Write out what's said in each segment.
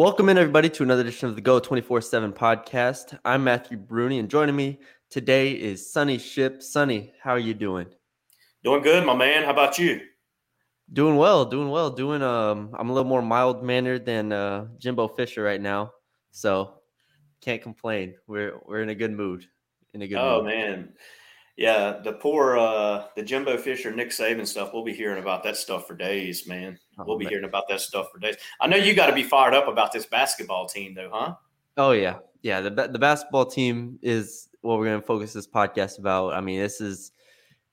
Welcome in everybody to another edition of the Go 24-7 podcast. I'm Matthew Bruni and joining me today is Sunny Ship. Sunny, how are you doing? Doing good, my man. How about you? Doing well, doing well. Doing um I'm a little more mild mannered than uh Jimbo Fisher right now. So can't complain. We're we're in a good mood. In a good oh, mood. man. Yeah, the poor uh the Jimbo Fisher, Nick Saban stuff, we'll be hearing about that stuff for days, man. Oh, we'll be hearing about that stuff for days. I know you got to be fired up about this basketball team though, huh? Oh yeah, yeah. The the basketball team is what we're going to focus this podcast about. I mean, this has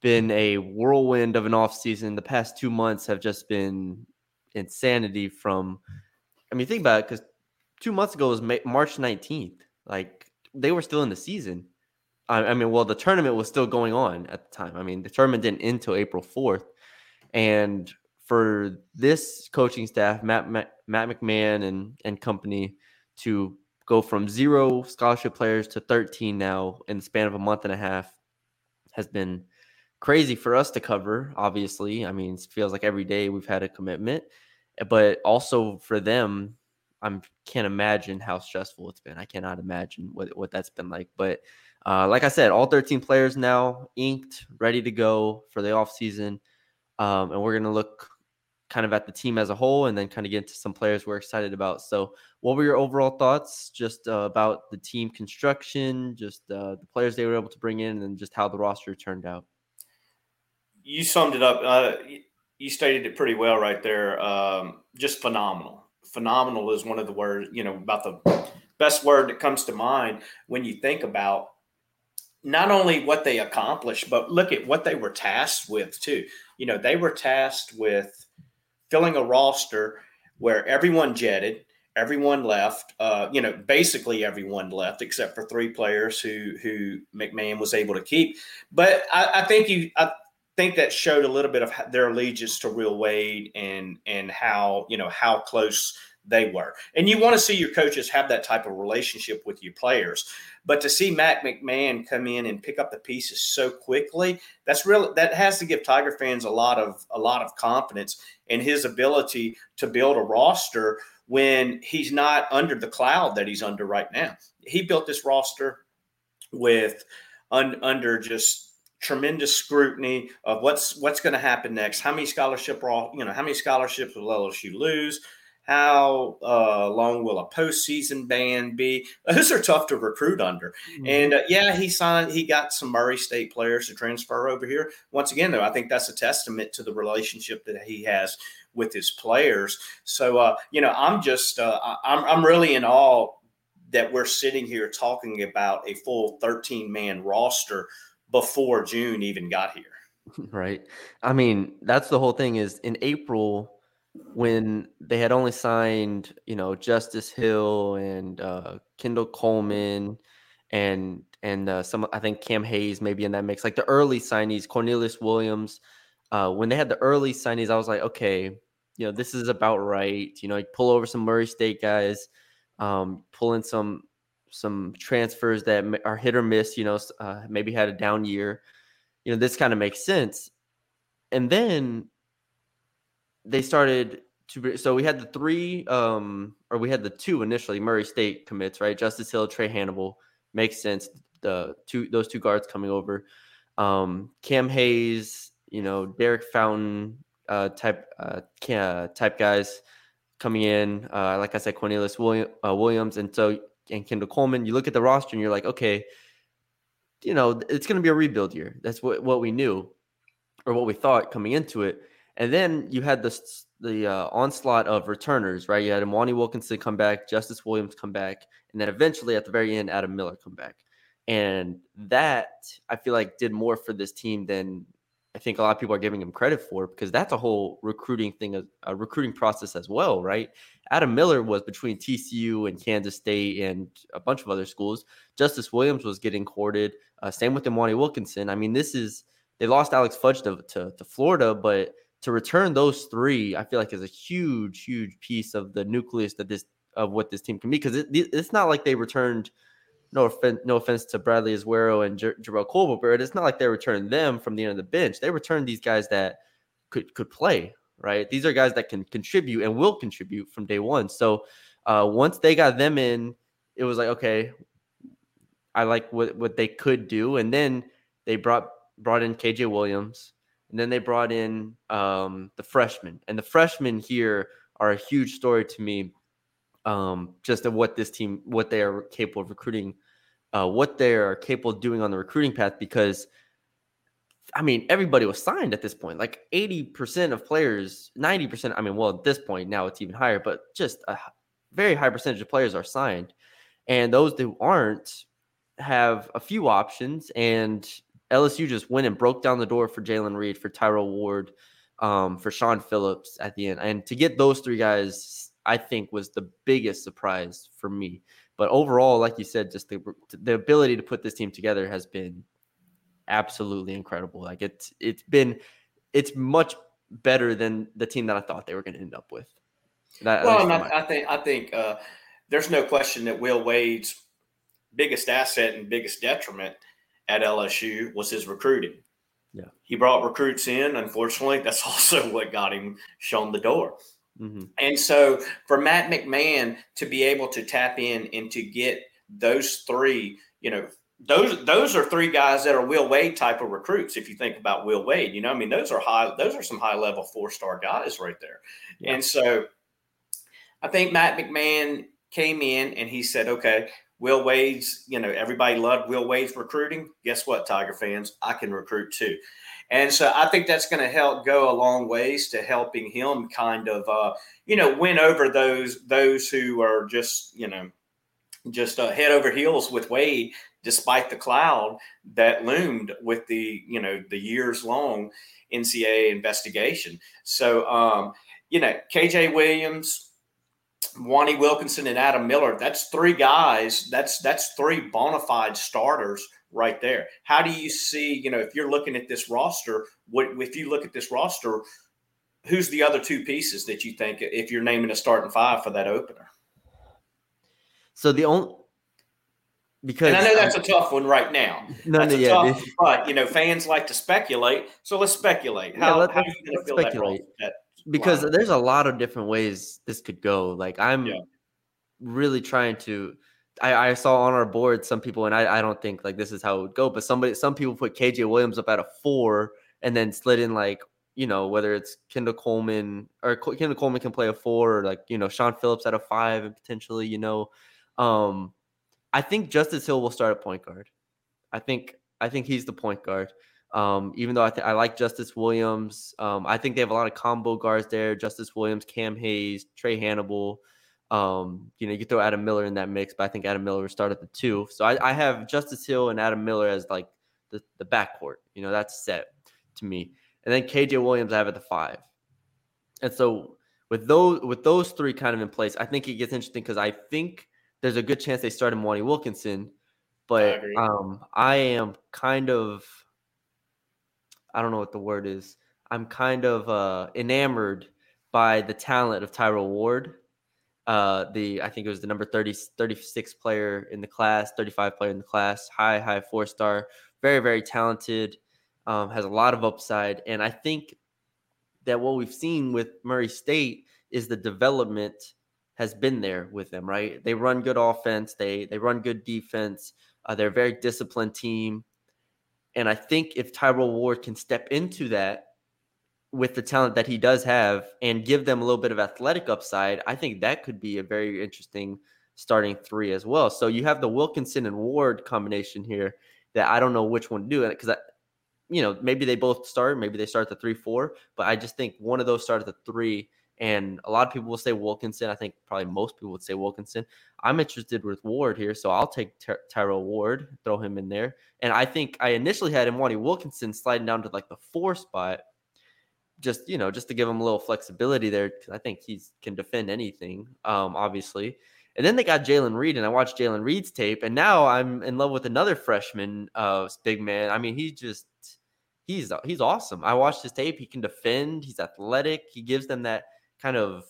been a whirlwind of an off season. The past two months have just been insanity. From, I mean, think about it, because two months ago was Ma- March nineteenth. Like they were still in the season. I, I mean, well, the tournament was still going on at the time. I mean, the tournament didn't end until April fourth, and for this coaching staff, Matt Matt, Matt McMahon and and company, to go from zero scholarship players to 13 now in the span of a month and a half has been crazy for us to cover obviously. I mean it feels like every day we've had a commitment. But also for them i can't imagine how stressful it's been. I cannot imagine what, what that's been like. But uh, like i said all 13 players now inked ready to go for the off season um, and we're going to look kind of at the team as a whole and then kind of get into some players we're excited about. So, what were your overall thoughts just uh, about the team construction, just uh, the players they were able to bring in, and just how the roster turned out? You summed it up. Uh, you stated it pretty well right there. Um, just phenomenal. Phenomenal is one of the words, you know, about the best word that comes to mind when you think about not only what they accomplished, but look at what they were tasked with too. You know, they were tasked with filling a roster where everyone jetted, everyone left. Uh, you know, basically everyone left except for three players who who McMahon was able to keep. But I, I think you, I think that showed a little bit of their allegiance to Will Wade and and how you know how close they were. And you want to see your coaches have that type of relationship with your players. But to see Matt McMahon come in and pick up the pieces so quickly, that's really that has to give Tiger fans a lot of a lot of confidence in his ability to build a roster when he's not under the cloud that he's under right now. He built this roster with un, under just tremendous scrutiny of what's what's going to happen next. How many scholarship you know how many scholarships will LSU lose? How uh, long will a postseason ban be? Those are tough to recruit under. Mm-hmm. And uh, yeah, he signed. He got some Murray State players to transfer over here. Once again, though, I think that's a testament to the relationship that he has with his players. So uh, you know, I'm just uh, I'm I'm really in awe that we're sitting here talking about a full 13 man roster before June even got here. Right. I mean, that's the whole thing. Is in April when they had only signed, you know, Justice Hill and uh, Kendall Coleman and and uh, some I think Cam Hayes maybe in that mix, like the early signees, Cornelius Williams. Uh, when they had the early signees, I was like, okay, you know, this is about right. You know, pull over some Murray State guys, um, pull in some some transfers that are hit or miss. You know, uh, maybe had a down year. You know, this kind of makes sense. And then they started to so we had the three um or we had the two initially Murray State commits, right? Justice Hill, Trey Hannibal. Makes sense. The two those two guards coming over. Um Cam Hayes, you know, Derek Fountain uh type uh type guys coming in. Uh like I said, Cornelius William, uh, Williams and so and Kendall Coleman. You look at the roster and you're like, okay, you know, it's gonna be a rebuild year. That's what, what we knew or what we thought coming into it. And then you had the the uh, onslaught of returners, right? You had Mwani Wilkinson come back, Justice Williams come back, and then eventually at the very end, Adam Miller come back. And that I feel like did more for this team than I think a lot of people are giving him credit for because that's a whole recruiting thing, a, recruiting process as well, right? Adam Miller was between TCU and Kansas State and a bunch of other schools. Justice Williams was getting courted. Uh, same with Mwani Wilkinson. I mean, this is they lost Alex Fudge to, to, to Florida, but to return those three, I feel like is a huge, huge piece of the nucleus that this of what this team can be because it, it's not like they returned – no offense, no offense to Bradley Ezewiro and J- Jerrell Colbert, but it's not like they returned them from the end of the bench. They returned these guys that could could play, right? These are guys that can contribute and will contribute from day one. So uh, once they got them in, it was like okay, I like what what they could do, and then they brought brought in KJ Williams, and then they brought in um, the freshmen, and the freshmen here are a huge story to me um, just of what this team, what they are capable of recruiting, uh, what they are capable of doing on the recruiting path. Because, I mean, everybody was signed at this point. Like eighty percent of players, ninety percent. I mean, well, at this point now it's even higher, but just a very high percentage of players are signed, and those who aren't have a few options. And LSU just went and broke down the door for Jalen Reed, for Tyrell Ward, um, for Shawn Phillips at the end, and to get those three guys I think was the biggest surprise for me. But overall, like you said, just the the ability to put this team together has been absolutely incredible. Like it's it's been it's much better than the team that I thought they were going to end up with. That, well, I, I, think I think uh, there's no question that Will Wade's biggest asset and biggest detriment at LSU was his recruiting. Yeah, he brought recruits in. Unfortunately, that's also what got him shown the door. Mm-hmm. And so for Matt McMahon to be able to tap in and to get those three, you know, those those are three guys that are Will Wade type of recruits. If you think about Will Wade, you know, I mean, those are high, those are some high level four star guys right there. Yeah. And so I think Matt McMahon came in and he said, okay, Will Wade's, you know, everybody loved Will Wade's recruiting. Guess what, Tiger fans? I can recruit too. And so I think that's going to help go a long ways to helping him kind of, uh, you know, win over those those who are just, you know, just uh, head over heels with Wade, despite the cloud that loomed with the, you know, the years long NCAA investigation. So, um, you know, KJ Williams, Mwani Wilkinson, and Adam Miller. That's three guys. That's that's three bona fide starters right there. How do you see, you know, if you're looking at this roster, what if you look at this roster, who's the other two pieces that you think if you're naming a starting five for that opener? So the only because and I know that's a tough one right now. No, that's no, yeah, tough, but you know, fans like to speculate, so let's speculate. How, yeah, let, how are you going to feel speculate. that, that because line? there's a lot of different ways this could go. Like I'm yeah. really trying to I, I, saw on our board some people, and I, I don't think like this is how it would go, but somebody, some people put KJ Williams up at a four and then slid in like, you know, whether it's Kendall Coleman or Kendall Coleman can play a four or like, you know, Shawn Phillips at a five and potentially, you know, um, I think Justice Hill will start at point guard. I think, I think he's the point guard. Um, even though I, th- I like Justice Williams, um, I think they have a lot of combo guards there. Justice Williams, Cam Hayes, Trey Hannibal, um, you know, you could throw Adam Miller in that mix, but I think Adam Miller would start at the two. So I, I have Justice Hill and Adam Miller as like the, the backcourt. You know, that's set to me. And then KJ Williams I have at the five. And so with those with those three kind of in place, I think it gets interesting because I think there's a good chance they start in Wilkinson. But I um I am kind of I don't know what the word is. I'm kind of uh enamored by the talent of Tyrell Ward uh, the I think it was the number 30, 36 player in the class, 35 player in the class, high, high four star, very, very talented, um, has a lot of upside. And I think that what we've seen with Murray State is the development has been there with them, right? They run good offense, they they run good defense, uh, they're a very disciplined team. And I think if Tyrell Ward can step into that with the talent that he does have and give them a little bit of athletic upside, I think that could be a very interesting starting three as well. So you have the Wilkinson and Ward combination here that I don't know which one to do because I you know maybe they both start, maybe they start the three four, but I just think one of those start at the three And a lot of people will say Wilkinson. I think probably most people would say Wilkinson. I'm interested with Ward here, so I'll take Ty- Tyrell Ward, throw him in there. And I think I initially had him wanting Wilkinson sliding down to like the four spot, just you know, just to give him a little flexibility there. Because I think he can defend anything, um, obviously. And then they got Jalen Reed, and I watched Jalen Reed's tape, and now I'm in love with another freshman, uh, big man. I mean, he just he's he's awesome. I watched his tape. He can defend. He's athletic. He gives them that kind of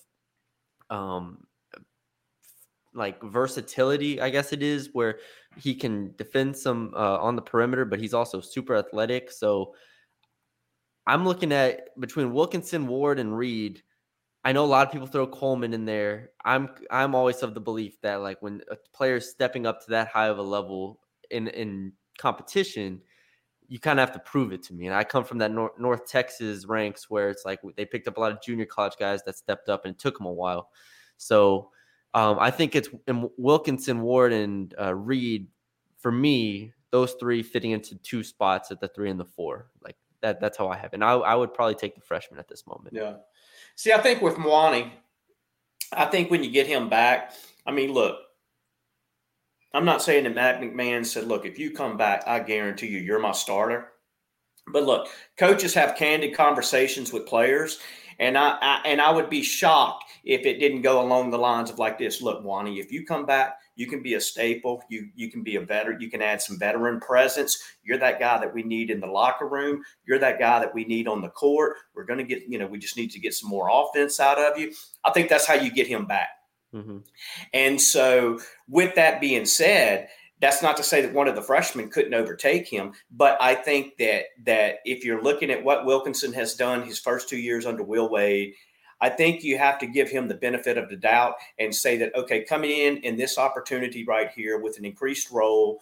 um like versatility, I guess it is, where he can defend some uh, on the perimeter, but he's also super athletic. So I'm looking at between Wilkinson, Ward, and Reed. I know a lot of people throw Coleman in there. I'm I'm always of the belief that like when a player is stepping up to that high of a level in in competition, you kind of have to prove it to me. And I come from that North, North Texas ranks where it's like they picked up a lot of junior college guys that stepped up and it took them a while. So um, I think it's Wilkinson, Ward, and uh, Reed. For me, those three fitting into two spots at the three and the four. Like that. That's how I have it. And I, I would probably take the freshman at this moment. Yeah. See, I think with Mwani, I think when you get him back, I mean, look, I'm not saying that Matt McMahon said, look, if you come back, I guarantee you, you're my starter. But look, coaches have candid conversations with players, and I, I, and I would be shocked if it didn't go along the lines of like this. Look, Mwani, if you come back, you can be a staple. You you can be a veteran. You can add some veteran presence. You're that guy that we need in the locker room. You're that guy that we need on the court. We're going to get, you know, we just need to get some more offense out of you. I think that's how you get him back. Mm-hmm. And so, with that being said, that's not to say that one of the freshmen couldn't overtake him, but I think that that if you're looking at what Wilkinson has done his first two years under Will Wade, I think you have to give him the benefit of the doubt and say that okay, coming in in this opportunity right here with an increased role,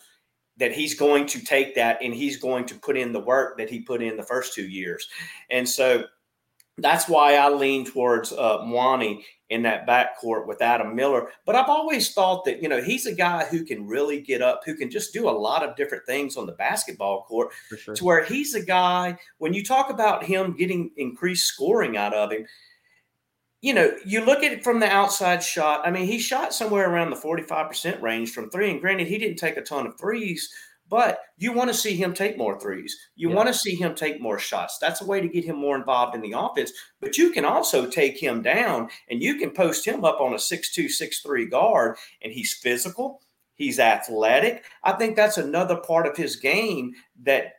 that he's going to take that and he's going to put in the work that he put in the first two years, and so that's why I lean towards uh, Mwani in that backcourt with Adam Miller. But I've always thought that, you know, he's a guy who can really get up, who can just do a lot of different things on the basketball court sure. to where he's a guy, when you talk about him getting increased scoring out of him, you know, you look at it from the outside shot. I mean, he shot somewhere around the 45% range from three. And granted, he didn't take a ton of threes, but you want to see him take more threes. You yeah. want to see him take more shots. That's a way to get him more involved in the offense. But you can also take him down and you can post him up on a 6'2, 6'3 guard, and he's physical, he's athletic. I think that's another part of his game that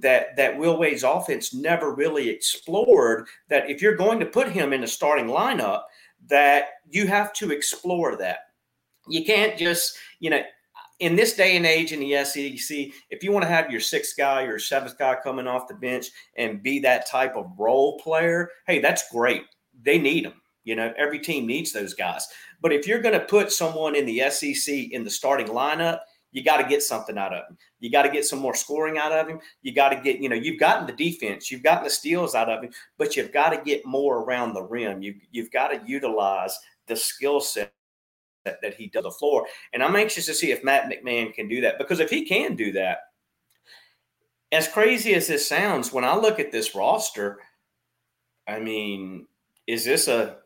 that that Will Wade's offense never really explored. That if you're going to put him in a starting lineup, that you have to explore that. You can't just, you know, in this day and age in the SEC, if you want to have your sixth guy or seventh guy coming off the bench and be that type of role player, hey, that's great. They need them. You know, every team needs those guys. But if you're going to put someone in the SEC in the starting lineup, you got to get something out of him. You got to get some more scoring out of him. You got to get, you know, you've gotten the defense, you've gotten the steals out of him, but you've got to get more around the rim. You, you've got to utilize the skill set that, that he does the floor. And I'm anxious to see if Matt McMahon can do that because if he can do that, as crazy as this sounds, when I look at this roster, I mean, is this a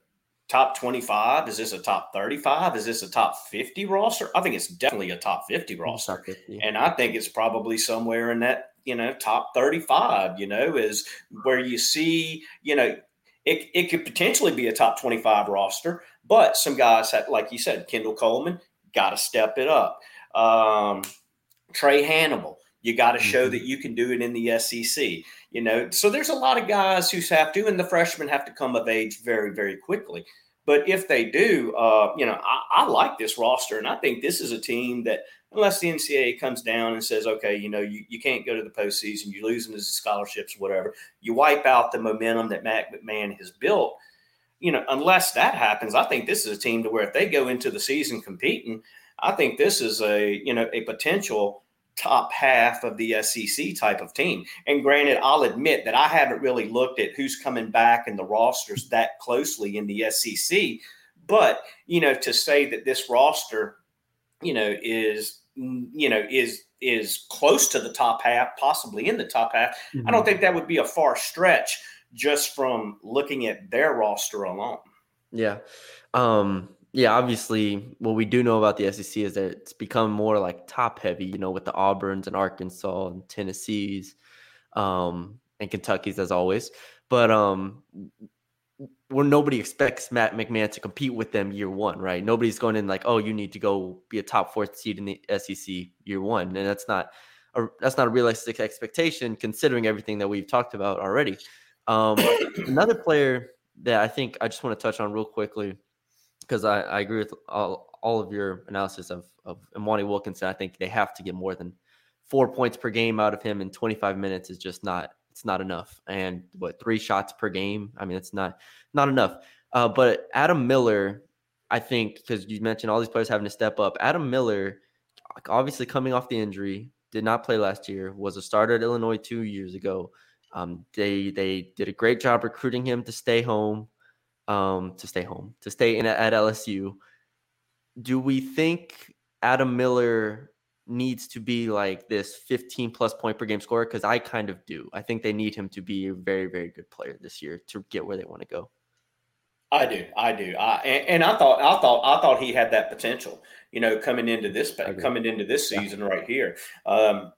top 25? Is this a top 35? Is this a top 50 roster? I think it's definitely a top 50 roster. 50. And I think it's probably somewhere in that, you know, top 35, you know, is where you see, you know, it, it could potentially be a top 25 roster, but some guys, had, like you said, Kendall Coleman, got to step it up. Um, Trey Hannibal, you got to show mm-hmm. that you can do it in the SEC. You know, so there's a lot of guys who have to, and the freshmen have to come of age very, very quickly. But if they do, uh, you know, I, I, like this roster, and I think this is a team that, unless the NCAA comes down and says, okay, you know, you, you can't go to the postseason, you're losing the scholarships, whatever, you wipe out the momentum that Matt McMahon has built. You know, unless that happens, I think this is a team to where if they go into the season competing, I think this is a you know a potential top half of the SEC type of team. And granted, I'll admit that I haven't really looked at who's coming back in the rosters that closely in the SEC. But, you know, to say that this roster, you know, is, you know, is, is close to the top half, possibly in the top half, mm-hmm. I don't mm-hmm. think that would be a far stretch just from looking at their roster alone. Yeah. Um, yeah, obviously, what we do know about the SEC is that it's become more like top heavy, you know, with the Auburns and Arkansas and Tennessees, um, and Kentucky's as always. But um, where nobody expects Matt McMahon to compete with them year one, right? Nobody's going in like, oh, you need to go be a top fourth seed in the SEC year one, and that's not a, that's not a realistic expectation considering everything that we've talked about already. Um, another player that I think I just want to touch on real quickly because I, I, agree with all, all of your analysis of of Mwani Wilkinson. I think they have to get more than four points per game out of him in 25 minutes is just not it's not enough. And what three shots per game? I mean, it's not not enough. Uh, but Adam Miller, I think, because you mentioned all these players having to step up. Adam Miller, obviously coming off the injury, did not play last year. Was a starter at Illinois two years ago. Um, they they did a great job recruiting him to stay home, um, to stay home, to stay in at LSU. Do we think Adam Miller needs to be like this 15 plus point per game scorer? Because I kind of do. I think they need him to be a very, very good player this year to get where they want to go. I do, I do, I, and, and, I thought, I thought, I thought he had that potential. You know, coming into this, coming into this season right here. Um,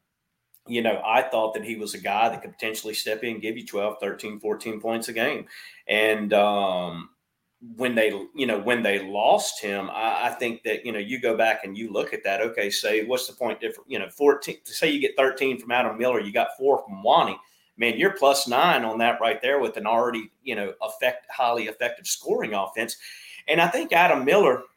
you know, I thought that he was a guy that could potentially step in, give you 12, 13, 14 points a game. And um, when they, you know, when they lost him, I, I, think that, you know, you go back and you look at that. Okay, say, what's the point different? You know, 14, say you get 13 from Adam Miller, you got four from Mwani. Man, you're plus nine on that right there with an already, you know, effect, highly effective scoring offense. And I think Adam Miller –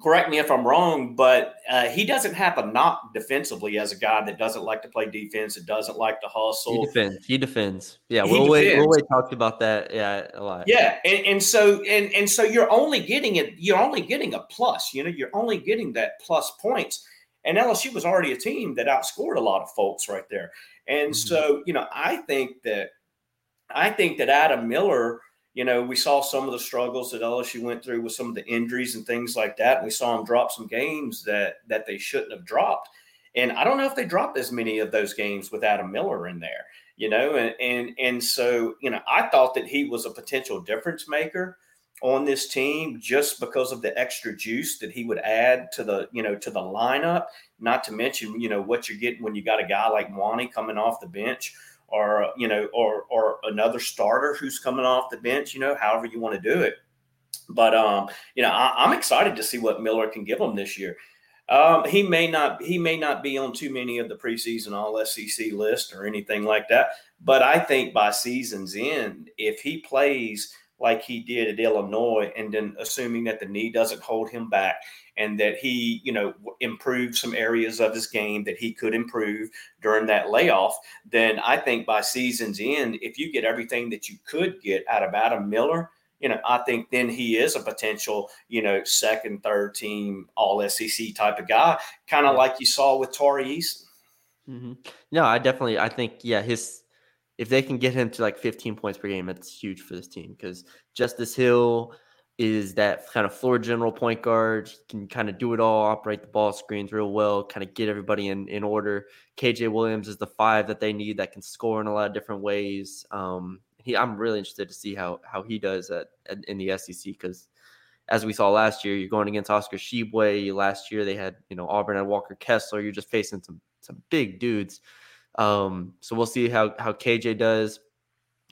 correct me if I'm wrong, but uh, he doesn't have a knock defensively as a guy that doesn't like to play defense, that doesn't like to hustle. He defends. He defends. Yeah, we'll wait. We'll wait. Talked about that. Yeah, a lot. Yeah, and, and so and and so you're only getting it. You're only getting a plus. You know, you're only getting that plus points. And LSU was already a team that outscored a lot of folks right there. And mm-hmm. so, you know, I think that I think that Adam Miller you know, we saw some of the struggles that LSU went through with some of the injuries and things like that. We saw them drop some games that that they shouldn't have dropped. And I don't know if they dropped as many of those games with Adam Miller in there, you know, and and and so, you know, I thought that he was a potential difference maker on this team just because of the extra juice that he would add to the, you know, to the lineup, not to mention, you know, what you're getting when you got a guy like Mwani coming off the bench or you know, or or another starter who's coming off the bench. You know, however you want to do it. But um, you know, I, am excited to see what Miller can give them this year. Um, he may not he may not be on too many of the preseason All SEC list or anything like that. But I think by season's end, if he plays like he did at Illinois, and then assuming that the knee doesn't hold him back, and that he, you know, improved some areas of his game that he could improve during that layoff, then I think by season's end, if you get everything that you could get out of Adam Miller, you know, I think then he is a potential, you know, second, third team all SEC type of guy, kind of like you saw with Tari Eason. Mm-hmm. No, I definitely, I think, yeah, his, if they can get him to like 15 points per game, that's huge for this team because Justice Hill, is that kind of floor general point guard. He can kind of do it all, operate the ball screens real well, kind of get everybody in, in order. KJ Williams is the five that they need that can score in a lot of different ways. Um, he, I'm really interested to see how how he does at, at in the SEC because as we saw last year, you're going against Oscar Tshiebwe. Last year they had you know Auburn and Walker Kessler. You're just facing some some big dudes. Um, so we'll see how how KJ does.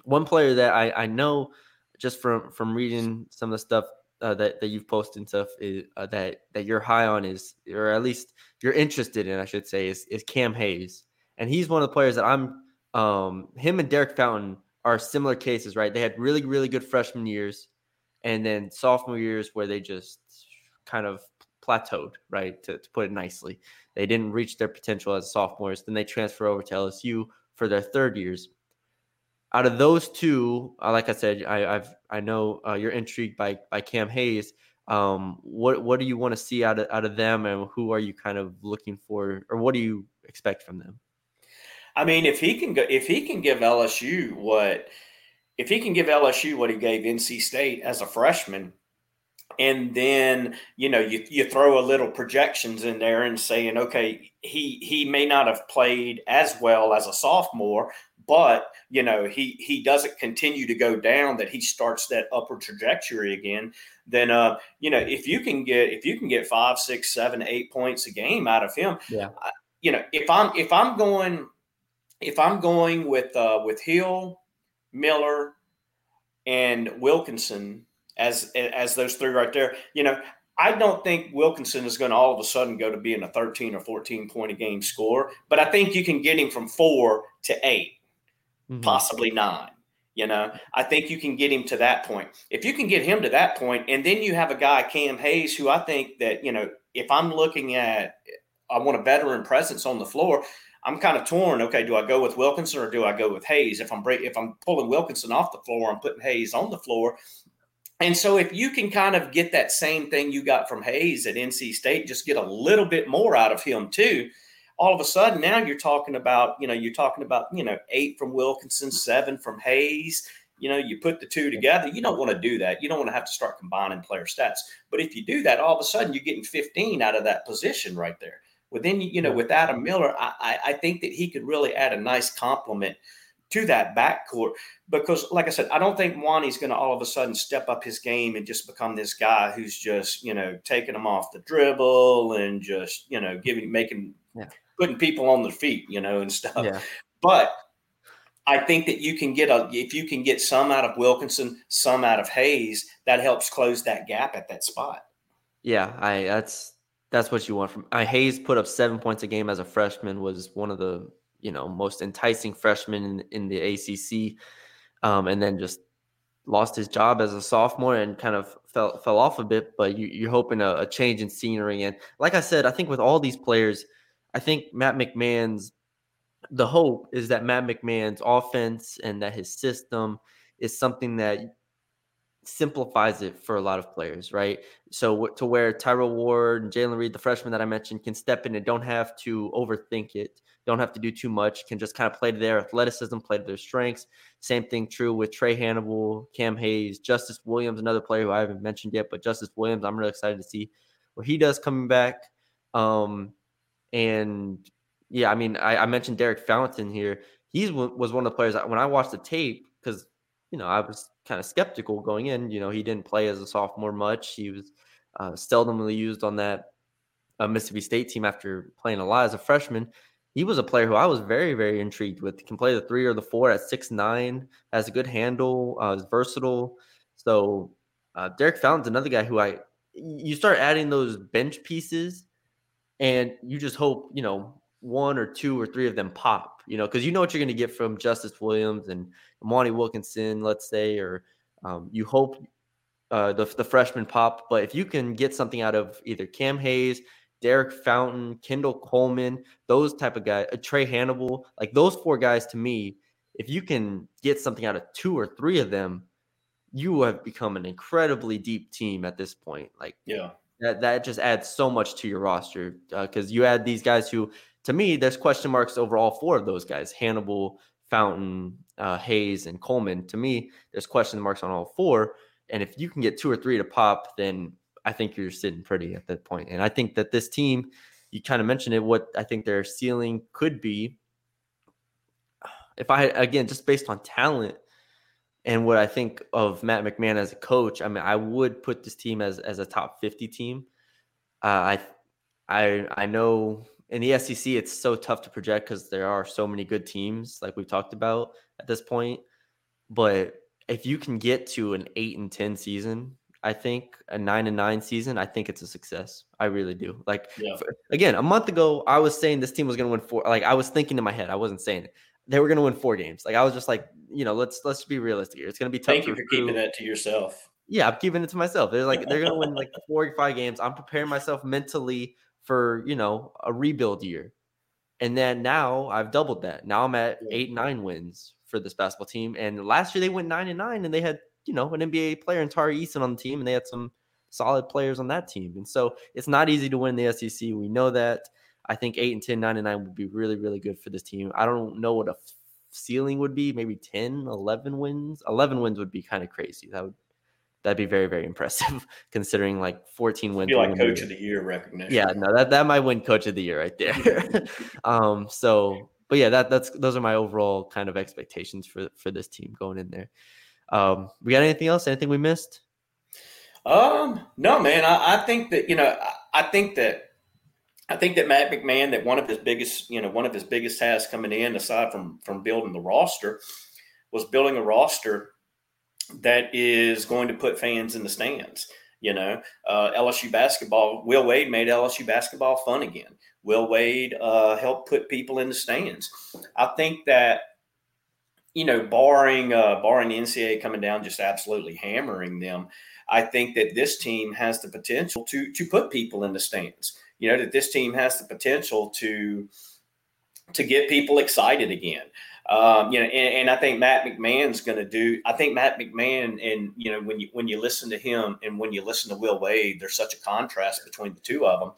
One player that I I know just from from reading some of the stuff uh, that that you've posted and stuff is, uh, that that you're high on is, or at least you're interested in, I should say, is is Cam Hayes, and he's one of the players that I'm. Um, him and Derek Fountain are similar cases, right? They had really really good freshman years, and then sophomore years where they just kind of plateaued, right? To, to put it nicely, they didn't reach their potential as sophomores. Then they transfer over to LSU for their third years out of those two, uh, like I said, I, I've I know uh, you're intrigued by by Cam Hayes. Um, what what do you want to see out of out of them, and who are you kind of looking for, or what do you expect from them? I mean, if he can go, if he can give LSU what, if he can give LSU what he gave NC State as a freshman, and then you know you you throw a little projections in there and saying, okay, he he may not have played as well as a sophomore, but you know he he doesn't continue to go down, that he starts that upward trajectory again, then uh, you know if you can get if you can get five, six, seven, eight points a game out of him, yeah, you know if I'm if I'm going if I'm going with uh, with Hill, Miller, and Wilkinson as as those three right there, you know, I don't think Wilkinson is going to all of a sudden go to being a 13 or 14 point a game score, but I think you can get him from four to 8 mm-hmm. possibly nine. You know, I think you can get him to that point. If you can get him to that point, and then you have a guy, Cam Hayes, who I think that, you know, if I'm looking at, I want a veteran presence on the floor, I'm kind of torn. Okay, do I go with Wilkinson or do I go with Hayes? If I'm break, if I'm pulling Wilkinson off the floor, I'm putting Hayes on the floor. And so if you can kind of get that same thing you got from Hayes at NC State, just get a little bit more out of him too. All of a sudden, now you're talking about, you know, you're talking about, you know, eight from Wilkinson, seven from Hayes. You know, you put the two together. You don't want to do that. You don't want to have to start combining player stats. But if you do that, all of a sudden you're getting 15 out of that position right there. Within, you know, with Adam Miller, I, I think that he could really add a nice complement to that backcourt because, like I said, I don't think Mwani's going to all of a sudden step up his game and just become this guy who's just you know taking them off the dribble and just you know giving making yeah. putting people on their feet, you know, and stuff. Yeah. But I think that you can get a if you can get some out of Wilkinson, some out of Hayes, that helps close that gap at that spot. Yeah, I that's that's what you want from I Hayes put up seven points a game as a freshman was one of the you know most enticing freshman in, in the ACC, um, and then just lost his job as a sophomore and kind of fell fell off a bit. But you, are hoping a, a, change in scenery, and like I said, I think with all these players, I think Matt McMahon's the hope is that Matt McMahon's offense and that his system is something that simplifies it for a lot of players, right? So to where Tyrell Ward and Jalen Reed, the freshman that I mentioned, can step in and don't have to overthink it don't have to do too much, can just kind of play to their athleticism, play to their strengths. Same thing true with Trey Hannibal, Cam Hayes, Justice Williams, another player who I haven't mentioned yet, but Justice Williams, I'm really excited to see what he does coming back. Um, and yeah, I mean, I, I mentioned Derek Fountain here. He was one of the players when I watched the tape because you know I was kind of skeptical going in. You know, he didn't play as a sophomore much. He was uh, seldomly used on that uh, Mississippi State team after playing a lot as a freshman he was a player who I was very, very intrigued with. He can play the three or the four at six nine, has a good handle, uh, is versatile. So uh, Derek Fountain's another guy who I you start adding those bench pieces, and you just hope you know one or two or three of them pop. You know, because you know what you're going to get from Justice Williams and Mwani Wilkinson, let's say, or um, you hope uh, the the freshman pop. But if you can get something out of either Cam Hayes, Derek Fountain, Kendall Coleman, those type of guys, uh, Trey Hannibal, like those four guys to me, if you can get something out of two or three of them, you have become an incredibly deep team at this point. Like, yeah, that, that just adds so much to your roster because uh, you add these guys who, to me, there's question marks over all four of those guys Hannibal, Fountain, uh, Hayes, and Coleman. To me, there's question marks on all four. And if you can get two or three to pop, then I think you're sitting pretty at that point. And I think that this team, you kind of mentioned it, what I think their ceiling could be. If I, again, just based on talent and what I think of Matt McMahon as a coach, I mean, I would put this team as, as a top 50 team. Uh, I, I, I know in the SEC, it's so tough to project because there are so many good teams, like we've talked about at this point. But if you can get to an eight and 10 season, I think a nine and nine season, I think it's a success. I really do. Like yeah. for, again, a month ago, I was saying this team was going to win four. Like I was thinking in my head, I wasn't saying it. They were going to win four games. Like I was just like, you know, let's let's be realistic here. It's going to be tough. Thank you for keeping that to yourself. Yeah, I'm keeping it to myself. They're like they're going to win like four or five games. I'm preparing myself mentally for you know a rebuild year, and then now I've doubled that. Now I'm at eight nine wins for this basketball team. And last year they went nine and nine, and they had you know, an NBA player and Tari Eason on the team, and they had some solid players on that team. And so it's not easy to win the SEC. We know that. I think 8 and 10, 9 and 9 would be really, really good for this team. I don't know what a ceiling would be, maybe 10, 11 wins. 11 wins would be kind of crazy. That would that'd be very, very impressive considering like 14 wins. Like coach of the year recognition. Yeah, no, that, that might win coach of the year right there. um, so but yeah, that that's those are my overall kind of expectations for for this team going in there. Um, we got anything else? Anything we missed? Um, no, man. I, I think that you know, I, I think that I think that Matt McMahon, that one of his biggest, you know, one of his biggest tasks coming in, aside from from building the roster, was building a roster that is going to put fans in the stands. You know, uh, LSU basketball. Will Wade made LSU basketball fun again. Will Wade uh, helped put people in the stands. I think that you know, barring uh, barring the NCAA coming down, just absolutely hammering them. I think that this team has the potential to to put people in the stands. You know that this team has the potential to to get people excited again. Um, you know, and, and, I think Matt McMahon's going to do. I think Matt McMahon, and you know, when you when you listen to him and when you listen to Will Wade, there's such a contrast between the two of them.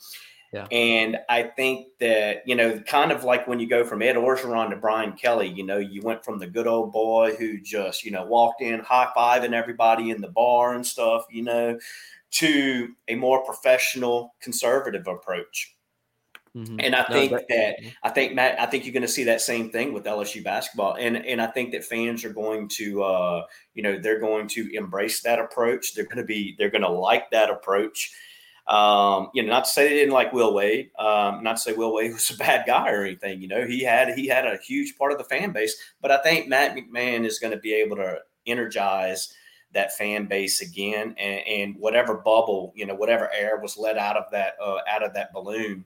Yeah. And I think that, you know, kind of like when you go from Ed Orgeron to Brian Kelly, you know, you went from the good old boy who just, you know, walked in high fiving everybody in the bar and stuff, you know, to a more professional conservative approach. Mm-hmm. And I think no, that, that I think Matt, I think you're going to see that same thing with LSU basketball, and and I think that fans are going to, uh, you know, they're going to embrace that approach. They're going to be, they're going to like that approach, um, you know, not to say they didn't like Will Wade, um, not to say Will Wade was a bad guy or anything. You know, he had he had a huge part of the fan base, but I think Matt McMahon is going to be able to energize that fan base again, and, and, whatever bubble, you know, whatever air was let out of that uh, out of that balloon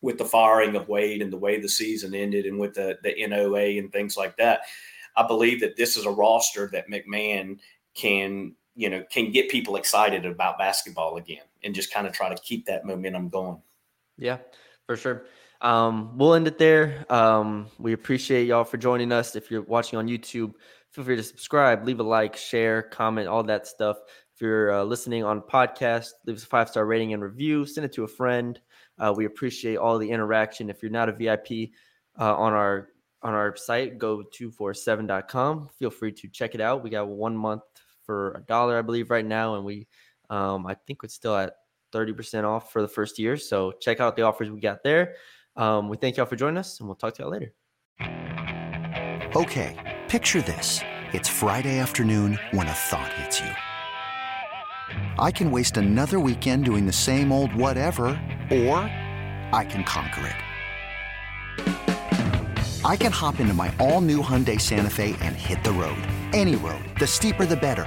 with the firing of Wade and the way the season ended, and with the the NOA and things like that. I believe that this is a roster that McMahon can you know can get people excited about basketball again and just kind of try to keep that momentum going. Yeah for sure. Um, we'll end it there. Um, we appreciate y'all for joining us. If you're watching on youtube feel free to subscribe leave a like share comment all that stuff. If you're uh, listening on podcast leave us a five star rating and review send it to a friend. Uh, we appreciate all the interaction. If you're not a vip uh, on our on our site go 247.com feel free to check it out. We got one month for a dollar, I believe, right now, and we, um, I think it's still at thirty percent off for the first year. So check out the offers we got there. Um, we thank y'all for joining us, and we'll talk to y'all later. Okay, picture this: it's Friday afternoon when a thought hits you. I can waste another weekend doing the same old whatever, or I can conquer it. I can hop into my all-new Hyundai Santa Fe and hit the road. Any road. The steeper, the better